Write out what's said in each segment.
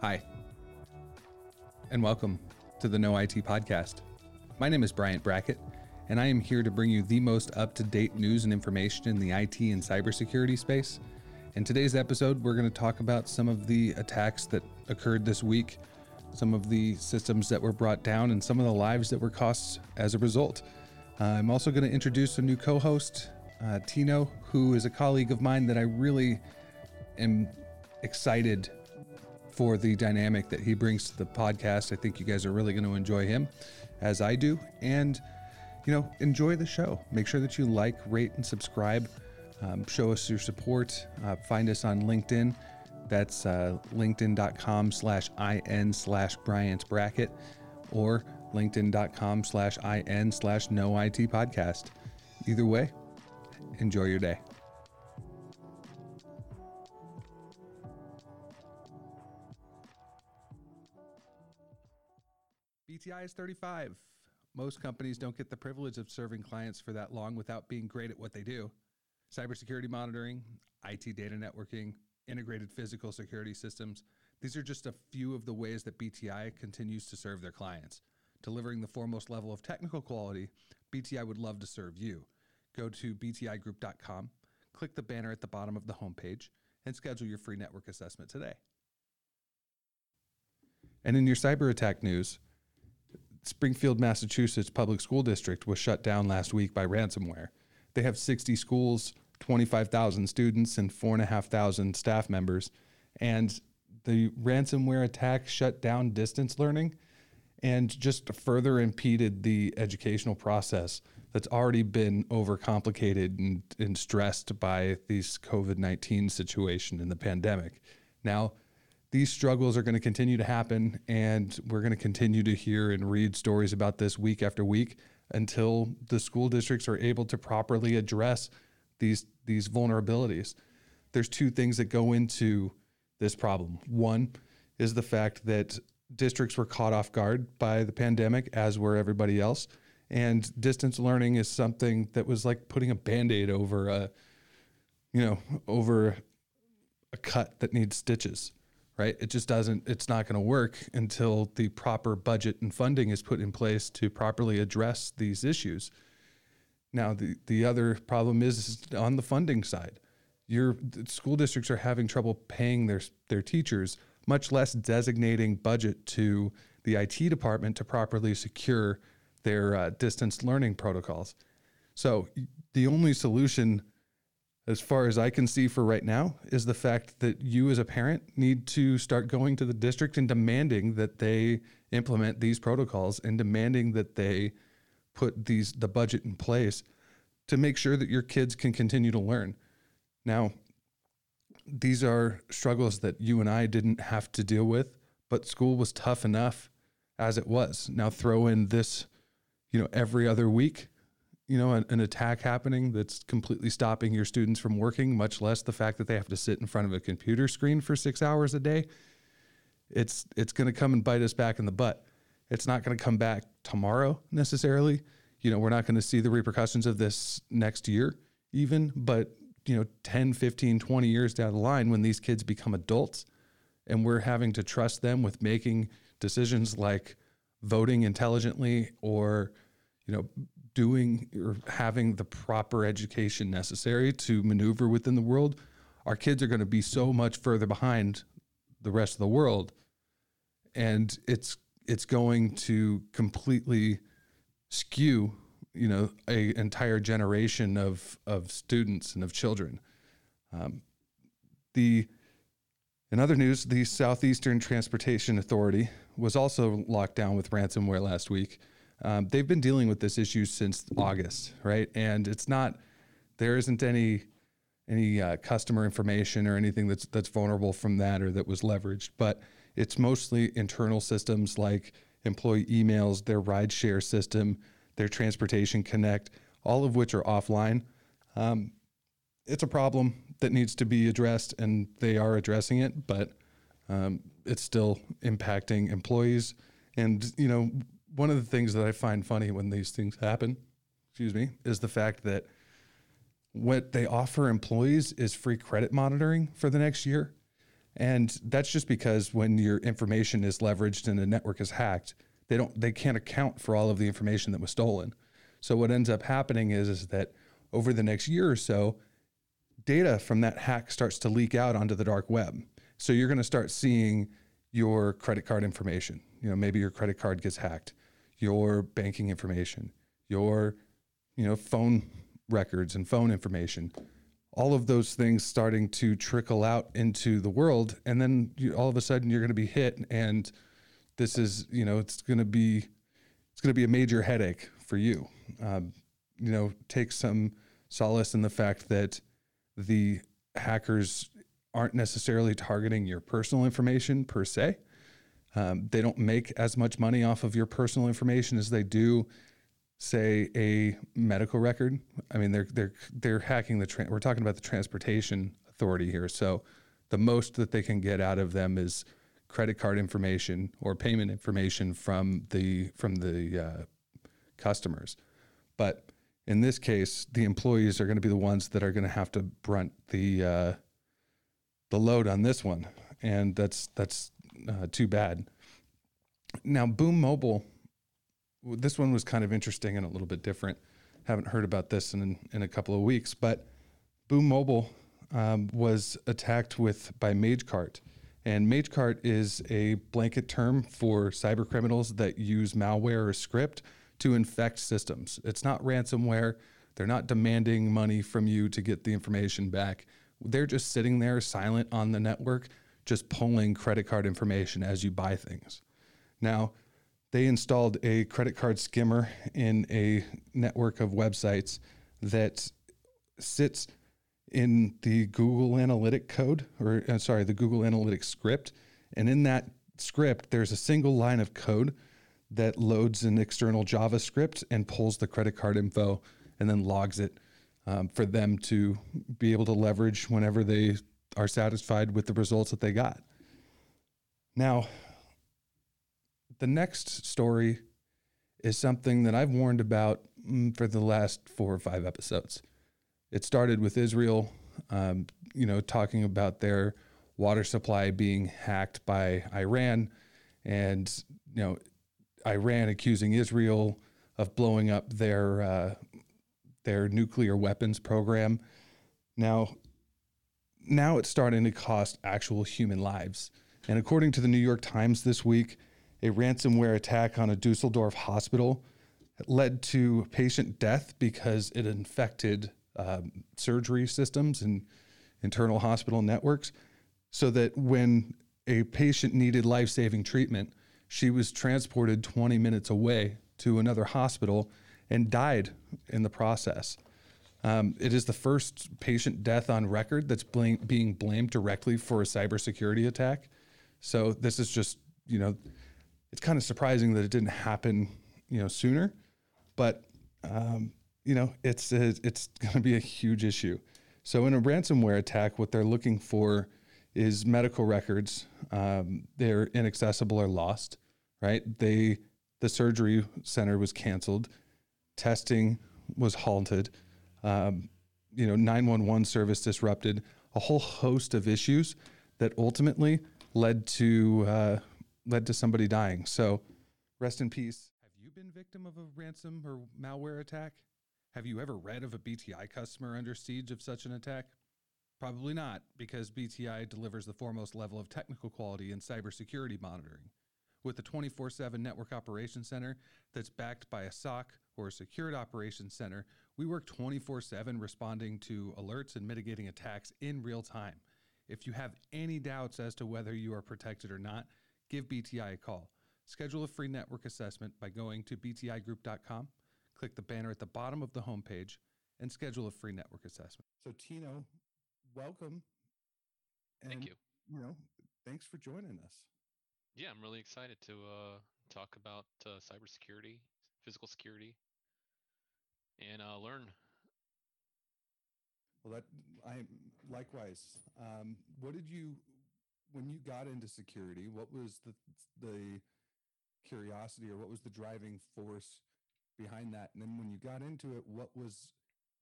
Hi, and welcome to the No IT Podcast. My name is Bryant Brackett, and I am here to bring you the most up to date news and information in the IT and cybersecurity space. In today's episode, we're going to talk about some of the attacks that occurred this week, some of the systems that were brought down, and some of the lives that were cost as a result. Uh, I'm also going to introduce a new co host, uh, Tino, who is a colleague of mine that I really am excited for the dynamic that he brings to the podcast. I think you guys are really going to enjoy him as I do. And, you know, enjoy the show. Make sure that you like, rate, and subscribe. Um, show us your support. Uh, find us on LinkedIn. That's uh, linkedin.com slash in slash Bryant Brackett or linkedin.com slash in slash no IT podcast. Either way, enjoy your day. BTI is 35. Most companies don't get the privilege of serving clients for that long without being great at what they do. Cybersecurity monitoring, IT data networking, integrated physical security systems. These are just a few of the ways that BTI continues to serve their clients. Delivering the foremost level of technical quality, BTI would love to serve you. Go to btigroup.com, click the banner at the bottom of the homepage, and schedule your free network assessment today. And in your cyber attack news, Springfield, Massachusetts Public School District was shut down last week by ransomware. They have 60 schools, 25,000 students, and 4,500 staff members. And the ransomware attack shut down distance learning and just further impeded the educational process that's already been overcomplicated and, and stressed by this COVID 19 situation and the pandemic. Now, these struggles are going to continue to happen, and we're going to continue to hear and read stories about this week after week until the school districts are able to properly address these these vulnerabilities. There's two things that go into this problem. One is the fact that districts were caught off guard by the pandemic, as were everybody else. And distance learning is something that was like putting a band-aid over a, you know, over a cut that needs stitches, right? It just doesn't, it's not going to work until the proper budget and funding is put in place to properly address these issues. Now, the, the other problem is on the funding side. Your school districts are having trouble paying their, their teachers much less designating budget to the IT department to properly secure their uh, distance learning protocols. So the only solution, as far as I can see for right now, is the fact that you as a parent need to start going to the district and demanding that they implement these protocols and demanding that they put these the budget in place to make sure that your kids can continue to learn. Now, these are struggles that you and I didn't have to deal with, but school was tough enough as it was. Now throw in this, you know, every other week, you know, an, an, attack happening that's completely stopping your students from working, much less the fact that they have to sit in front of a computer screen for six hours a day. It's it's going to come and bite us back in the butt. It's not going to come back tomorrow necessarily. You know, we're not going to see the repercussions of this next year even, but you know 10 15 20 years down the line when these kids become adults and we're having to trust them with making decisions like voting intelligently or you know doing or having the proper education necessary to maneuver within the world our kids are going to be so much further behind the rest of the world and it's it's going to completely skew you know a entire generation of of students and of children. Um, the in other news, the Southeastern Transportation Authority was also locked down with ransomware last week. Um, they've been dealing with this issue since August, right? And it's not there isn't any any uh, customer information or anything that's that's vulnerable from that or that was leveraged, but it's mostly internal systems like employee emails, their rideshare system, their Transportation Connect, all of which are offline. Um, it's a problem that needs to be addressed, and they are addressing it, but um, it's still impacting employees. And, you know, one of the things that I find funny when these things happen, excuse me, is the fact that what they offer employees is free credit monitoring for the next year. And that's just because when your information is leveraged and a network is hacked, they don't they can't account for all of the information that was stolen. So what ends up happening is is that over the next year or so, data from that hack starts to leak out onto the dark web. So you're going to start seeing your credit card information. You know, maybe your credit card gets hacked, your banking information, your you know, phone records and phone information. All of those things starting to trickle out into the world and then you, all of a sudden you're going to be hit and this is, you know, it's going to be it's going to be a major headache for you. Um, you know, take some solace in the fact that the hackers aren't necessarily targeting your personal information per se. Um, they don't make as much money off of your personal information as they do, say, a medical record. I mean, they're they're they're hacking the. Tra- we're talking about the transportation authority here, so the most that they can get out of them is credit card information or payment information from the from the uh, customers. But in this case, the employees are going to be the ones that are going to have to brunt the uh, the load on this one, and that's that's uh, too bad. Now, Boom Mobile, this one was kind of interesting and a little bit different. Haven't heard about this in in a couple of weeks, but Boom Mobile um, was attacked with by MageCart. And MageCart is a blanket term for cyber criminals that use malware or script to infect systems. It's not ransomware. They're not demanding money from you to get the information back. They're just sitting there silent on the network, just pulling credit card information as you buy things. Now, they installed a credit card skimmer in a network of websites that sits in the Google Analytic code, or uh, sorry, the Google Analytics script. And in that script, there's a single line of code that loads an external JavaScript and pulls the credit card info and then logs it um, for them to be able to leverage whenever they are satisfied with the results that they got. Now, the next story is something that I've warned about mm, for the last four or five episodes. It started with Israel, um, you know, talking about their water supply being hacked by Iran, and you know, Iran accusing Israel of blowing up their uh, their nuclear weapons program. Now, now it's starting to cost actual human lives. And according to the New York Times this week, a ransomware attack on a Dusseldorf hospital led to patient death because it infected um, surgery systems and internal hospital networks. So that when a patient needed life saving treatment, she was transported 20 minutes away to another hospital and died in the process. Um, it is the first patient death on record that's being blamed directly for a cybersecurity attack. So this is just, you know, it's kind of surprising that it didn't happen, you know, sooner. But um, you know, it's it's going to be a huge issue. So in a ransomware attack, what they're looking for is medical records. Um, they're inaccessible or lost, right? They the surgery center was canceled, testing was halted, um, you know, 911 service disrupted, a whole host of issues that ultimately led to uh, led to somebody dying. So, rest in peace. Have you been victim of a ransom or malware attack? Have you ever read of a BTI customer under siege of such an attack? Probably not, because BTI delivers the foremost level of technical quality in cybersecurity monitoring. With a 24 7 network operations center that's backed by a SOC or a secured operations center, we work 24 7 responding to alerts and mitigating attacks in real time. If you have any doubts as to whether you are protected or not, give BTI a call. Schedule a free network assessment by going to btigroup.com, click the banner at the bottom of the homepage, and schedule a free network assessment. So, Tino, welcome. And, Thank you. You know, thanks for joining us. Yeah, I'm really excited to uh, talk about uh, cybersecurity, physical security, and uh, learn. Well, that I likewise. Um, what did you when you got into security? What was the the curiosity or what was the driving force behind that? And then when you got into it, what was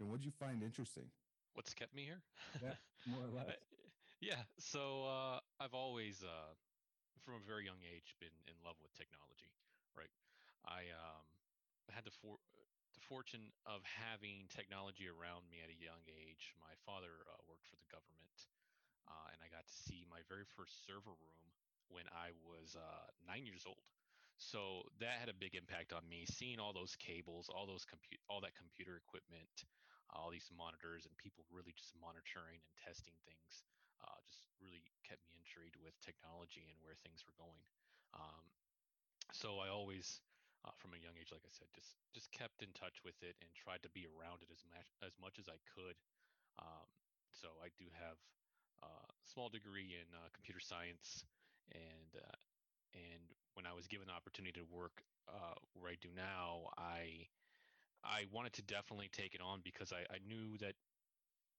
and what did you find interesting? What's kept me here? yeah, more or less. Yeah, so uh, I've always, uh, from a very young age, been in love with technology. Right, I um, had the for fortune of having technology around me at a young age. My father uh, worked for the government, uh, and I got to see my very first server room when I was uh, nine years old. So that had a big impact on me. Seeing all those cables, all those compute, all that computer equipment, all these monitors, and people really just monitoring and testing things, uh, just really kept me intrigued with technology and where things were going. Um, so I always, uh, from a young age, like I said, just just kept in touch with it and tried to be around it as much as much as I could. Um, so I do have a small degree in uh, computer science, and uh, and when I was given the opportunity to work uh, where I do now, I I wanted to definitely take it on because I, I knew that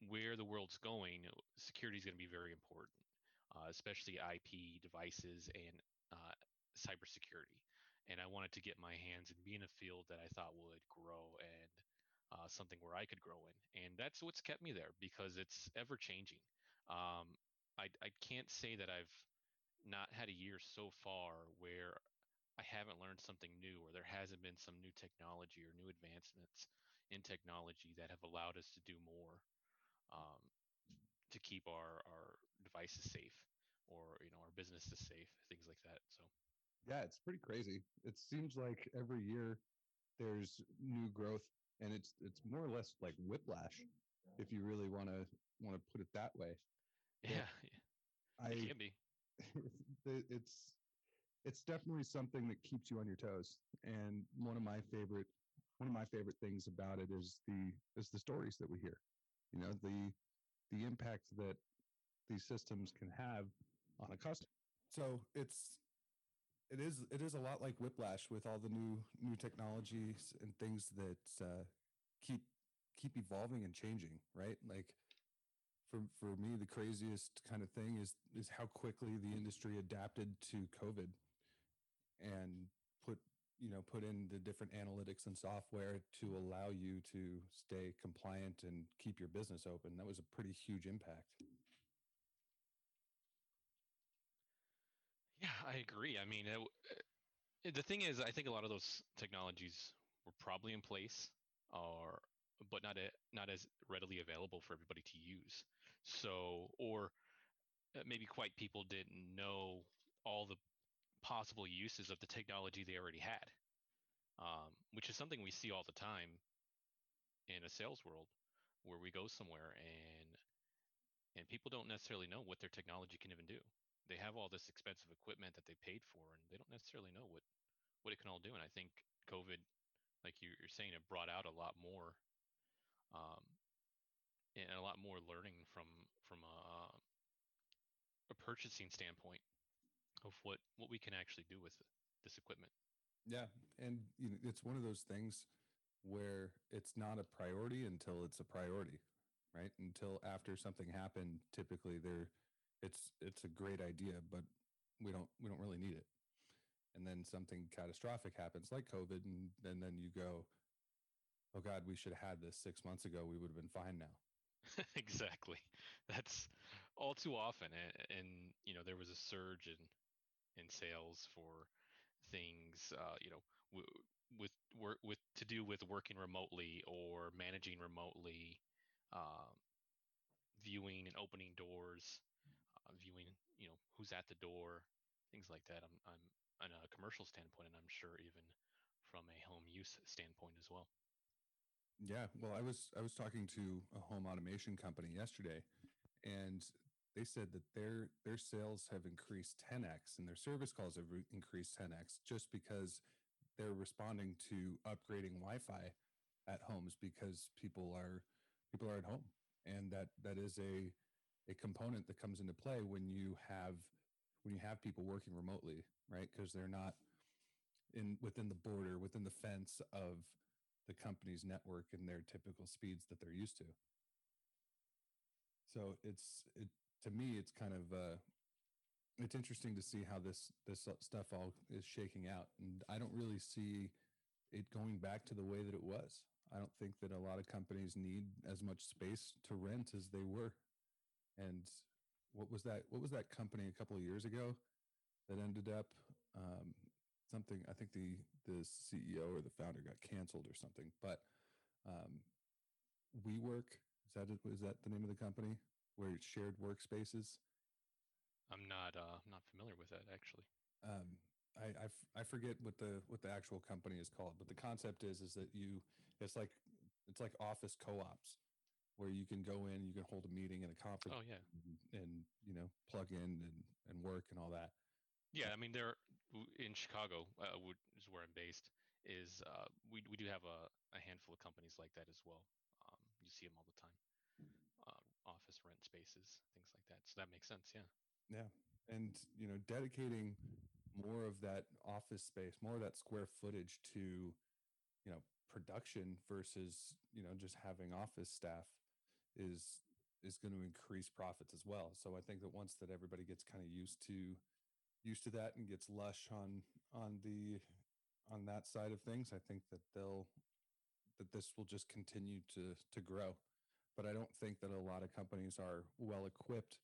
where the world's going, security is going to be very important, uh, especially IP devices and uh, cybersecurity. And I wanted to get my hands and be in a field that I thought would grow and uh, something where I could grow in. And that's what's kept me there because it's ever changing. Um, I, I can't say that I've not had a year so far where I haven't learned something new or there hasn't been some new technology or new advancements in technology that have allowed us to do more um, to keep our, our devices safe or you know our businesses safe things like that so yeah it's pretty crazy it seems like every year there's new growth and it's it's more or less like whiplash if you really want to want to put it that way yeah, yeah. I, it can be it's it's definitely something that keeps you on your toes. And one of my favorite one of my favorite things about it is the is the stories that we hear. You know, the the impact that these systems can have on a customer. So it's it is it is a lot like whiplash with all the new new technologies and things that uh, keep keep evolving and changing right? Like for for me the craziest kind of thing is is how quickly the industry adapted to covid and put you know put in the different analytics and software to allow you to stay compliant and keep your business open. That was a pretty huge impact yeah i agree i mean it, it, the thing is i think a lot of those technologies were probably in place or but not a, not as readily available for everybody to use so or uh, maybe quite people didn't know all the possible uses of the technology they already had, um, which is something we see all the time in a sales world where we go somewhere and and people don't necessarily know what their technology can even do. They have all this expensive equipment that they paid for, and they don't necessarily know what what it can all do. And I think COVID, like you're saying, it brought out a lot more, um, and a lot more learning from from a, a purchasing standpoint of what what we can actually do with this equipment. Yeah, and you know, it's one of those things where it's not a priority until it's a priority, right? Until after something happened, typically there, it's it's a great idea, but we don't we don't really need it. And then something catastrophic happens, like COVID, and, and then you go, "Oh God, we should have had this six months ago. We would have been fine now." exactly. That's all too often, and, and you know there was a surge in in sales for things, uh, you know, w- with work with to do with working remotely or managing remotely, uh, viewing and opening doors, viewing, you know, who's at the door, things like that. I'm, I'm on a commercial standpoint, and I'm sure even from a home use standpoint as well. Yeah, well, I was I was talking to a home automation company yesterday, and they said that their their sales have increased 10x and their service calls have re- increased 10x just because they're responding to upgrading Wi-Fi at homes because people are people are at home and that that is a a component that comes into play when you have when you have people working remotely right? Because they're not in within the border within the fence of the company's network and their typical speeds that they're used to. So it's it to me, it's kind of uh, it's interesting to see how this this stuff all is shaking out, and I don't really see it going back to the way that it was. I don't think that a lot of companies need as much space to rent as they were, and what was that? What was that company a couple of years ago that ended up um, something? I think the the CEO or the founder got canceled or something. But um, WeWork is that is that the name of the company where it's shared workspaces? I'm not uh, I'm not familiar with that actually. Um, I, I, f- I forget what the what the actual company is called, but the concept is is that you it's like it's like office co-ops where you can go in, you can hold a meeting and a conference. Oh yeah, and, and you know plug in and and work and all that. Yeah, I mean, there in Chicago, uh, is where I'm based. Is uh, we we do have a, a handful of companies like that as well. Um, you see them all the time. Uh, office rent spaces, things like that. So that makes sense. Yeah. Yeah, and you know, dedicating more of that office space, more of that square footage to, you know, production versus you know just having office staff is is going to increase profits as well. So I think that once that everybody gets kind of used to used to that and gets lush on on the on that side of things, I think that they'll that this will just continue to to grow. But I don't think that a lot of companies are well equipped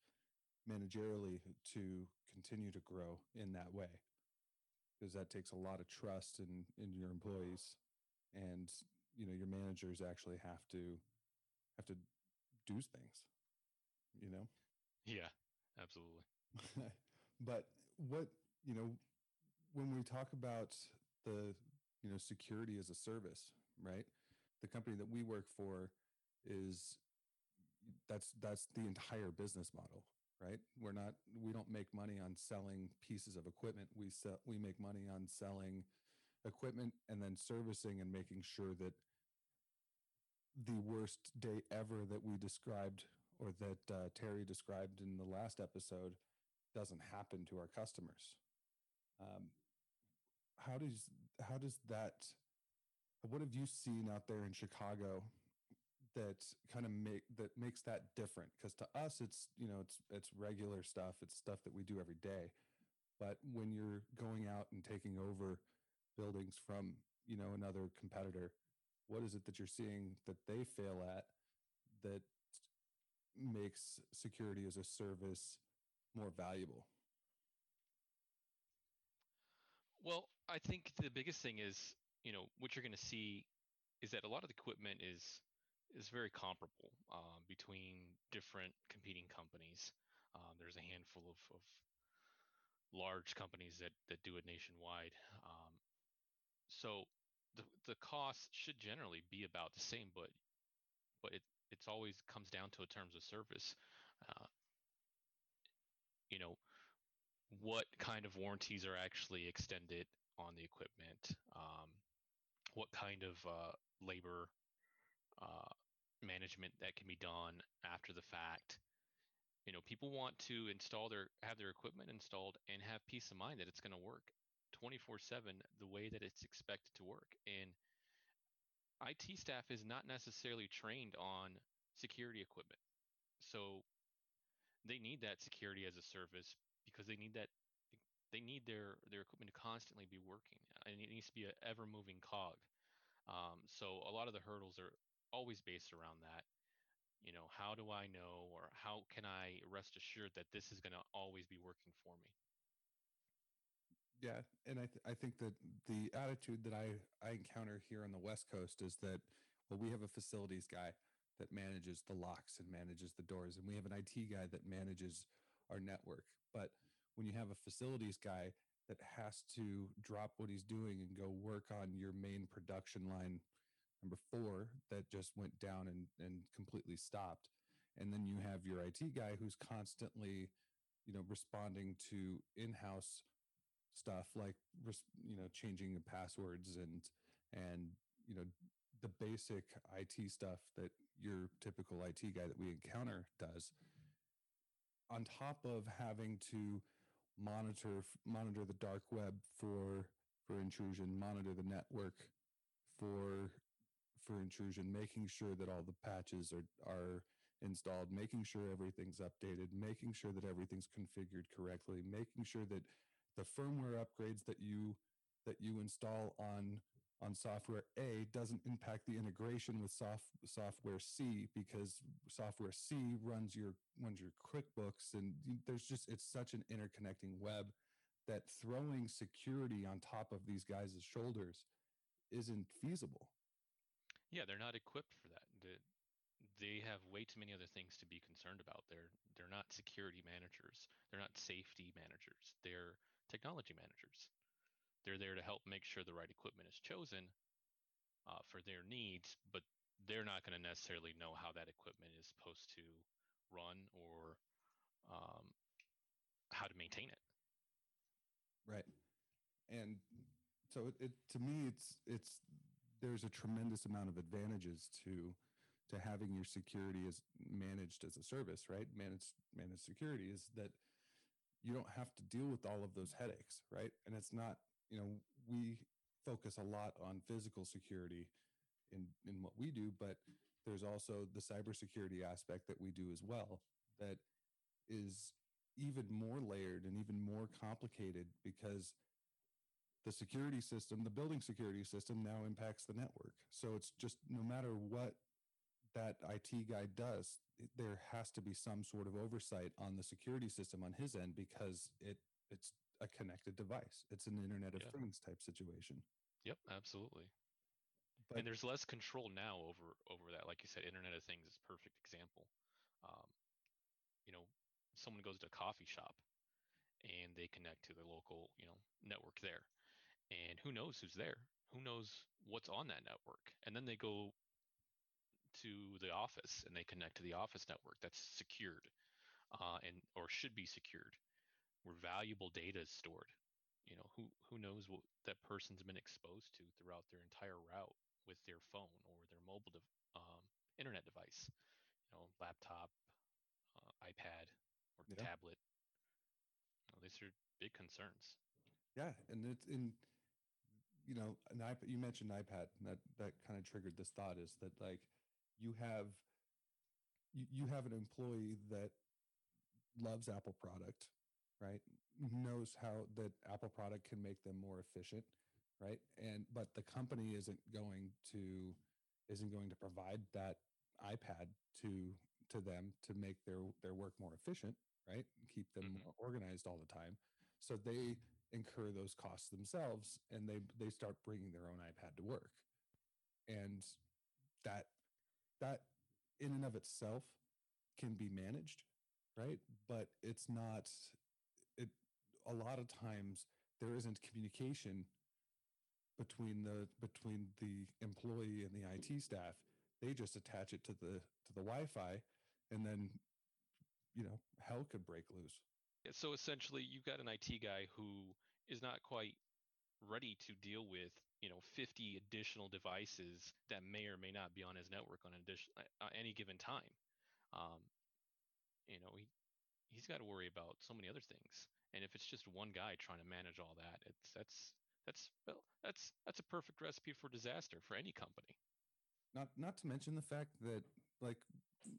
managerially to continue to grow in that way because that takes a lot of trust in in your employees and you know your managers actually have to have to do things you know? Yeah absolutely. But what you know when we talk about the you know security as a service right the company that we work for is that's that's the entire business model right? We're not we don't make money on selling pieces of equipment. We sell we make money on selling equipment and then servicing and making sure that the worst day ever that we described or that uh, Terry described in the last episode doesn't happen to our customers. Um, how does how does that? What have you seen out there in Chicago that kind of make that makes that different? Because to us, it's you know it's it's regular stuff. It's stuff that we do every day. But when you're going out and taking over buildings from you know another competitor, what is it that you're seeing that they fail at that makes security as a service more valuable? Well, I think the biggest thing is, you know, what you're going to see is that a lot of the equipment is is very comparable um, between different competing companies. Um, there's a handful of, of, large companies that that do it nationwide. Um, so the the cost should generally be about the same, but but it it's always comes down to a terms of service. Uh, you know, what kind of warranties are actually extended on the equipment? Um, what kind of uh, labor uh, management that can be done after the fact? You know, people want to install their have their equipment installed and have peace of mind that it's going to work 24 7 the way that it's expected to work. And IT staff is not necessarily trained on security equipment. So they need that security as a service because they need that they need their their equipment to constantly be working and it needs to be an ever moving cog um, so a lot of the hurdles are always based around that you know how do i know or how can i rest assured that this is going to always be working for me yeah, and I th- I think that the attitude that I I encounter here on the West Coast is that well we have a facilities guy that manages the locks and manages the doors, and we have an IT guy that manages our network. But when you have a facilities guy that has to drop what he's doing and go work on your main production line number four that just went down and, and completely stopped and then you have your IT guy who's constantly you know responding to in-house stuff like you know changing passwords and and you know the basic IT stuff that your typical IT guy that we encounter does on top of having to monitor monitor the dark web for for intrusion monitor the network for for intrusion making sure that all the patches are are installed making sure everything's updated making sure that everything's configured correctly making sure that the firmware upgrades that you that you install on on software A doesn't impact the integration with soft, software C because software C runs your runs your QuickBooks and there's just it's such an interconnecting web that throwing security on top of these guys' shoulders isn't feasible. Yeah, they're not equipped for that. They, they have way too many other things to be concerned about. They're they're not security managers. They're not safety managers. They're technology managers. They're there to help make sure the right equipment is chosen uh, for their needs, but they're not going to necessarily know how that equipment is supposed to run or um, how to maintain it. Right. And so it, it, to me, it's it's there's a tremendous amount of advantages to to having your security as managed as a service, right? Managed managed security is that you don't have to deal with all of those headaches, right? And it's not, you know, we focus a lot on physical security in in what we do, but there's also the cybersecurity aspect that we do as well that is even more layered and even more complicated because the security system, the building security system now impacts the network. So it's just no matter what that IT guy does, there has to be some sort of oversight on the security system on his end because it it's a connected device. It's an Internet of yeah. Things type situation. Yep, absolutely. But, and there's less control now over over that. Like you said, Internet of Things is a perfect example. Um, you know, someone goes to a coffee shop and they connect to the local, you know, network there. And who knows who's there? Who knows what's on that network? And then they go to the office and they connect to the office network that's secured uh, and or should be secured where valuable data is stored. You know who who knows what that person's been exposed to throughout their entire route with their phone or their mobile de- um, internet device you know laptop uh, ipad or yeah. tablet. You know, these are big concerns. Yeah and it's in you know an ipad you mentioned ipad and that that kind of triggered this thought is that like you have you, you have an employee that loves apple product right? Knows how that apple product can make them more efficient right? And but the company isn't going to isn't going to provide that ipad to to them to make their their work more efficient right? Keep them mm-hmm. more organized all the time. So they incur those costs themselves and they they start bringing their own ipad to work. And that that in and of itself can be managed right? But it's not it a lot of times there isn't communication between the between the employee and the IT staff. They just attach it to the to the wi-fi and then you know hell could break loose. So essentially you've got an IT guy who is not quite ready to deal with you know 50 additional devices that may or may not be on his network on addition, any given time um, you know he he's got to worry about so many other things and if it's just one guy trying to manage all that it's that's that's well that's that's a perfect recipe for disaster for any company not not to mention the fact that like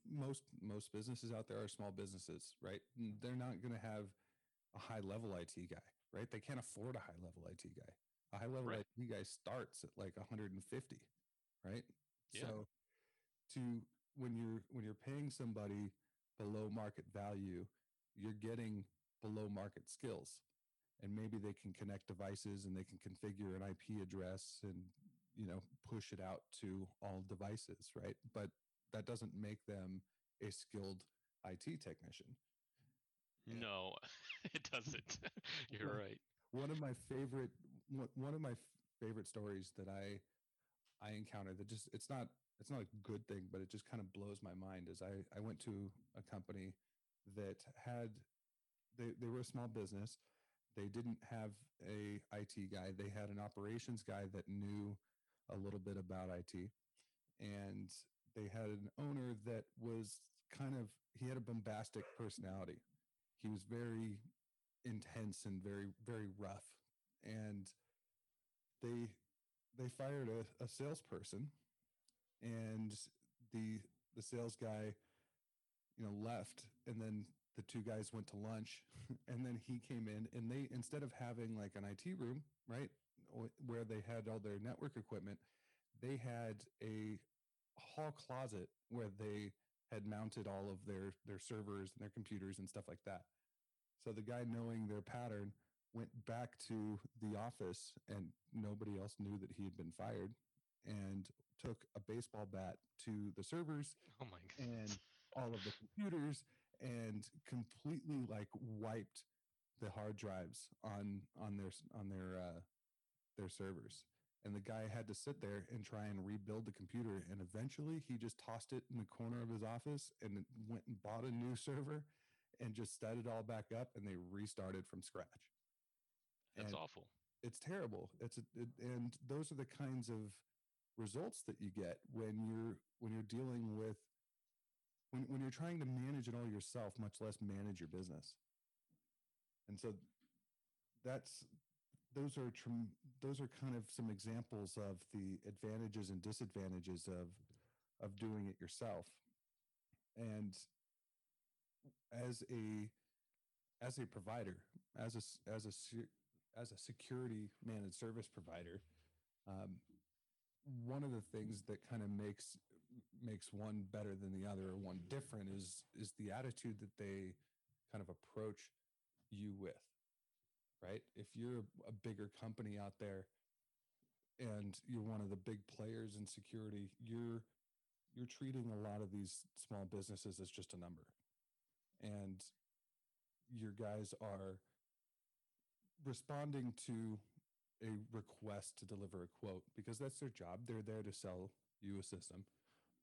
most most businesses out there are small businesses right they're not going to have a high level IT guy right? They can't afford a high level IT guy. A high level right. IT guy starts at like 150, right? Yeah. So to when you're when you're paying somebody below market value, you're getting below market skills. And maybe they can connect devices and they can configure an IP address and you know push it out to all devices, right? But that doesn't make them a skilled IT technician. No, it doesn't. You're right. One of my favorite one of my favorite stories that I I encountered that just it's not it's not a good thing, but it just kind of blows my mind. Is I I went to a company that had they they were a small business. They didn't have a IT guy. They had an operations guy that knew a little bit about IT, and they had an owner that was kind of he had a bombastic personality he was very intense and very very rough and they they fired a, a salesperson and the the sales guy you know left and then the two guys went to lunch and then he came in and they instead of having like an IT room right where they had all their network equipment, they had a hall closet where they had mounted all of their their servers and their computers and stuff like that. So the guy knowing their pattern went back to the office and nobody else knew that he had been fired and took a baseball bat to the servers oh my God. and all of the computers and completely like wiped the hard drives on on their on their uh their servers and the guy had to sit there and try and rebuild the computer and eventually he just tossed it in the corner of his office and went and bought a new server and just set it all back up and they restarted from scratch That's and awful. it's terrible. It's a, it, and those are the kinds of results that you get when you're when you're dealing with when, when you're trying to manage it all yourself much less manage your business. And so that's those are those are kind of some examples of the advantages and disadvantages of of doing it yourself. And as a as a provider as a as a as a security managed service provider um, one of the things that kind of makes makes one better than the other or one different is is the attitude that they kind of approach you with right? If you're a bigger company out there and you're one of the big players in security you're you're treating a lot of these small businesses as just a number. And your guys are responding to a request to deliver a quote because that's their job they're there to sell you a system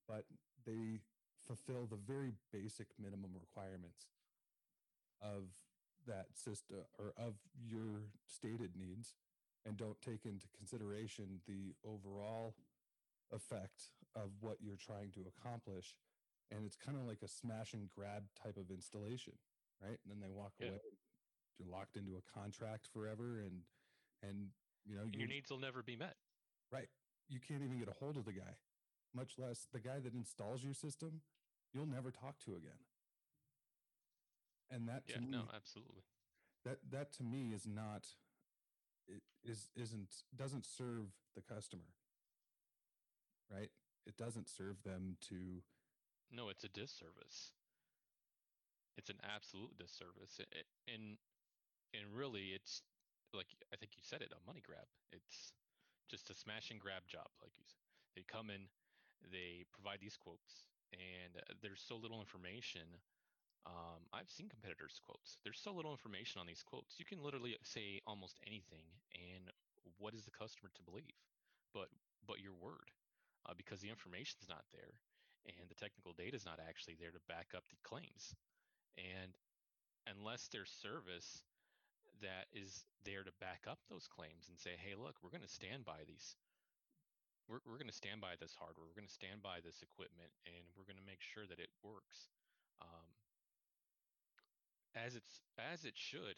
but they fulfill the very basic minimum requirements of that system or of your stated needs and don't take into consideration the overall effect of what you're trying to accomplish and it's kind of like a smash and grab type of installation right and then they walk Yeah. away you're locked into a contract forever and and you know And you your needs will never be met. right you can't even get a hold of the guy much less the guy that installs your system you'll never talk to again and that to Yeah, me, no, absolutely. that that to me is not it is isn't doesn't serve the customer right it doesn't serve them to No, it's a disservice. It's an absolute disservice. A- a- And and really it's like I think you said it, a money grab. It's just a smash and grab job, like you said. They come in, they provide these quotes, and uh, there's so little information. Um, I've seen competitors' quotes. There's so little information on these quotes. You can literally say almost anything, and what is the customer to believe? But but your word, uh, because the information's not there and the technical data is not actually there to back up the claims. And unless there's service that is there to back up those claims and say, hey, look, we're going to stand by these. We're, we're going to stand by this hardware. We're going to stand by this equipment and we're going to make sure that it works um, as it's as it should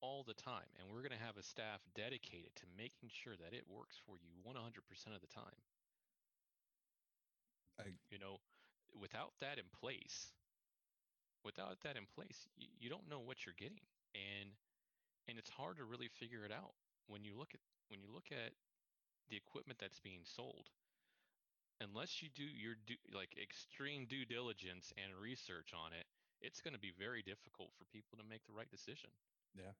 all the time. And we're going to have a staff dedicated to making sure that it works for you 100% of the time I, you know without that in place without that in place you, you don't know what you're getting and and it's hard to really figure it out when you look at when you look at the equipment that's being sold. Unless you do your do, like extreme due diligence and research on it it's going to be very difficult for people to make the right decision. Yeah.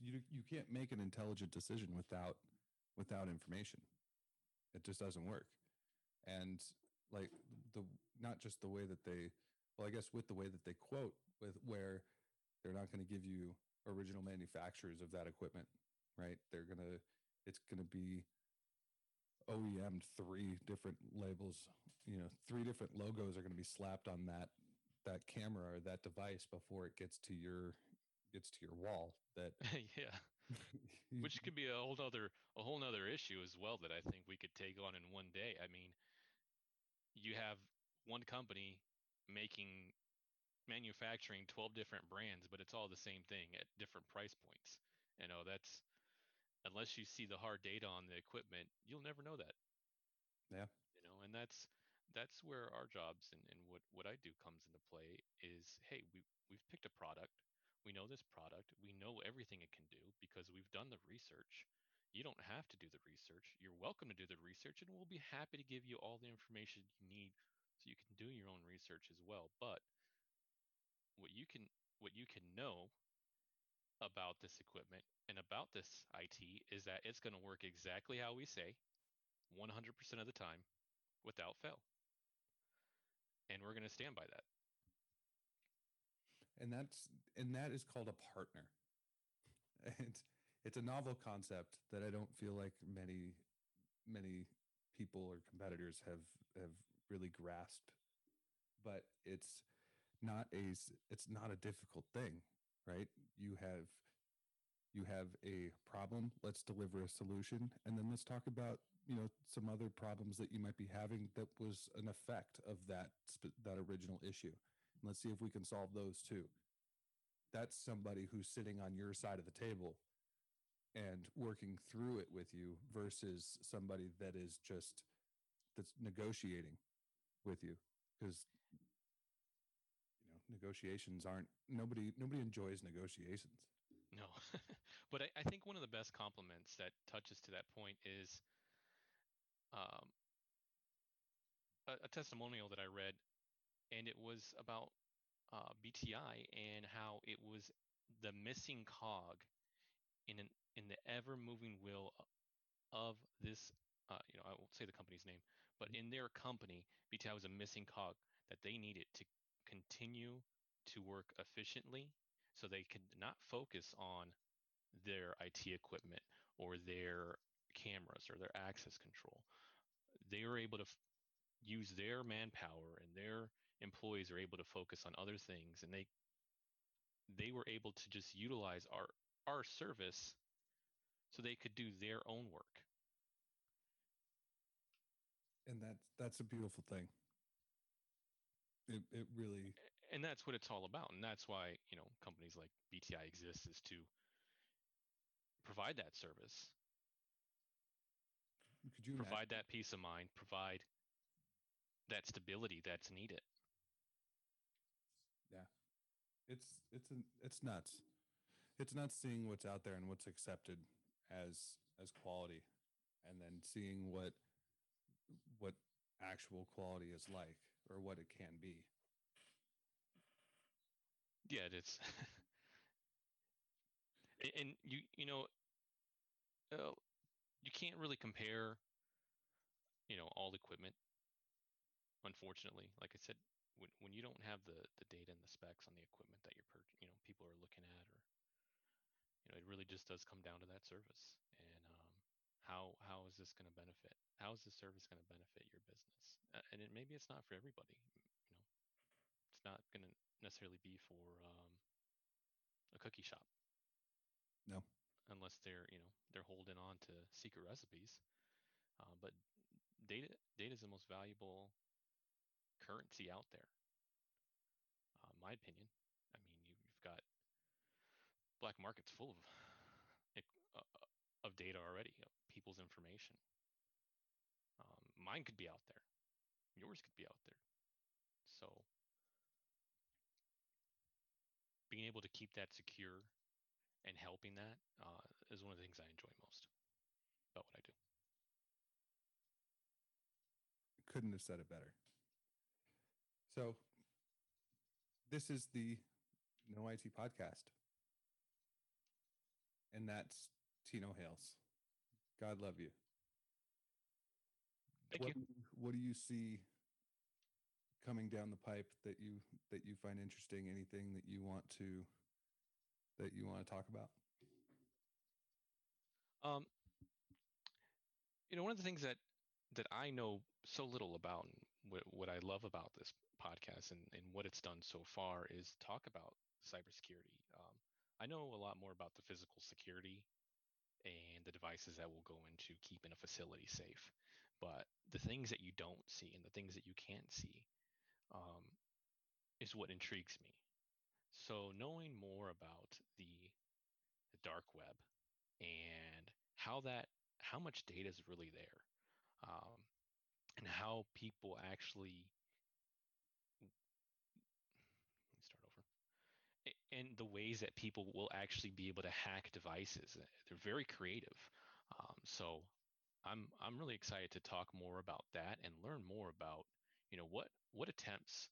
You you can't make an intelligent decision without without information. It just doesn't work. And like the not just the way that they well i guess with the way that they quote with where they're not going to give you original manufacturers of that equipment right they're going to it's going to be OEM three different labels you know three different logos are going to be slapped on that that camera or that device before it gets to your gets to your wall that yeah which could be a whole other a whole nother issue as well that I think we could take on in one day. I mean, you have one company making manufacturing 12 different brands, but it's all the same thing at different price points. You know, that's unless you see the hard data on the equipment, you'll never know that. Yeah. You know, and that's that's where our jobs and, and what, what I do comes into play is hey, we we've picked a product, We know this product. We know everything it can do because we've done the research. You don't have to do the research. You're welcome to do the research, and we'll be happy to give you all the information you need so you can do your own research as well. But what you can what you can know about this equipment and about this IT is that it's going to work exactly how we say 100% of the time without fail. And we're going to stand by that. And that's and that is called a partner. And it's a novel concept that I don't feel like many many people or competitors have have really grasped. But it's not a it's not a difficult thing, right? You have you have a problem, let's deliver a solution and then let's talk about you know some other problems that you might be having that was an effect of that that original issue and let's see if we can solve those too that's somebody who's sitting on your side of the table and working through it with you versus somebody that is just that's negotiating with you because negotiations aren't nobody nobody enjoys negotiations no but I, I think one of the best compliments that touches to that point is um, a, a, testimonial that I read, and it was about uh, BTI and how it was the missing cog in an in the ever moving wheel of this. Uh, you know, I won't say the company's name, but mm-hmm. in their company, BTI was a missing cog that they needed to continue to work efficiently, so they could not focus on their IT equipment or their cameras or their access control. They were able to f- use their manpower and their employees are able to focus on other things and they they were able to just utilize our our service so they could do their own work and that's that's a beautiful thing it, it really and that's what it's all about and that's why you know companies like bti exist is to provide that service could you provide imagine? that peace of mind, provide that stability that's needed? Yeah, it's it's an, it's nuts. It's nuts seeing what's out there and what's accepted as as quality, and then seeing what what actual quality is like or what it can be. Yeah, it's and you you know uh, you can't really compare, you know, all equipment. Unfortunately, like I said, when when you don't have the the data and the specs on the equipment that you're per, you know, people are looking at, or you know, it really just does come down to that service how how is this going to benefit? How is this service going to benefit your business? And it, maybe it's not for everybody. You know, it's not going to necessarily be for um, a cookie shop. No unless they're you know they're holding on to secret recipes. Uh, but data data is the most valuable currency out there. Uh, my opinion. I mean, you, have got black markets full of uh, of data already, you know, people's information. Um, mine could be out there, yours could be out there. So being able to keep that secure and helping that uh, is one of the things I enjoy most about what I do. Couldn't have said it better. So, this is the No IT podcast, and that's Tino Hales. God love you. Thank what, you. What do you see coming down the pipe that you that you find interesting? Anything that you want to that you want to talk about? Um, you know, one of the things that that I know so little about, and what, what I love about this podcast and, and what it's done so far is talk about cybersecurity. Um, I know a lot more about the physical security and the devices that will go into keeping a facility safe, but the things that you don't see and the things that you can't see um, is what intrigues me. So knowing more about the, the dark web and how that how much data is really there, um, and how people actually let me start over and the ways that people will actually be able to hack devices. They're very creative. Um, so I'm I'm really excited to talk more about that and learn more about you know what what attempts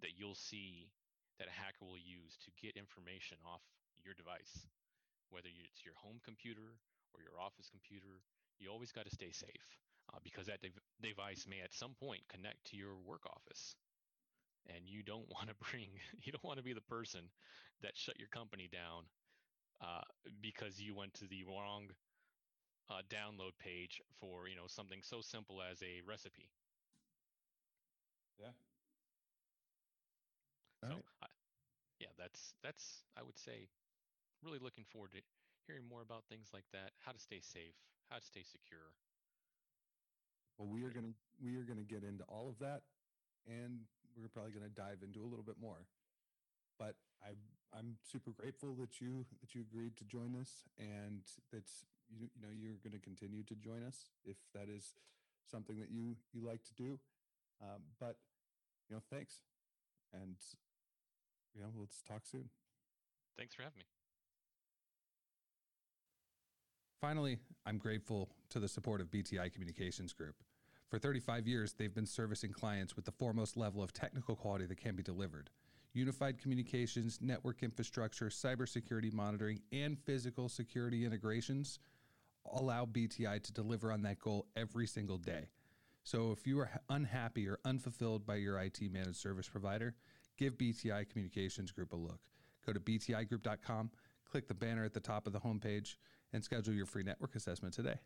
that you'll see that a hacker will use to get information off your device, whether it's your home computer or your office computer. You always got to stay safe uh, because that de- device may at some point connect to your work office, and you don't want to bring you don't want to be the person that shut your company down uh, because you went to the wrong uh, download page for you know something so simple as a recipe. Yeah. so, I, yeah, that's that's I would say really looking forward to hearing more about things like that, how to stay safe, how to stay secure. Well, we are going to we are going to get into all of that and we're probably going to dive into a little bit more. But I I'm super grateful that you that you agreed to join us and that you, you know you're going to continue to join us if that is something that you you like to do. Um, but you know, thanks, and you know, let's talk soon. Thanks for having me. Finally, I'm grateful to the support of BTI Communications Group. For 35 years, they've been servicing clients with the foremost level of technical quality that can be delivered. Unified communications, network infrastructure, cybersecurity monitoring, and physical security integrations allow BTI to deliver on that goal every single day. So if you are unhappy or unfulfilled by your IT managed service provider, give BTI Communications Group a look. Go to btigroup.com, click the banner at the top of the homepage, and schedule your free network assessment today.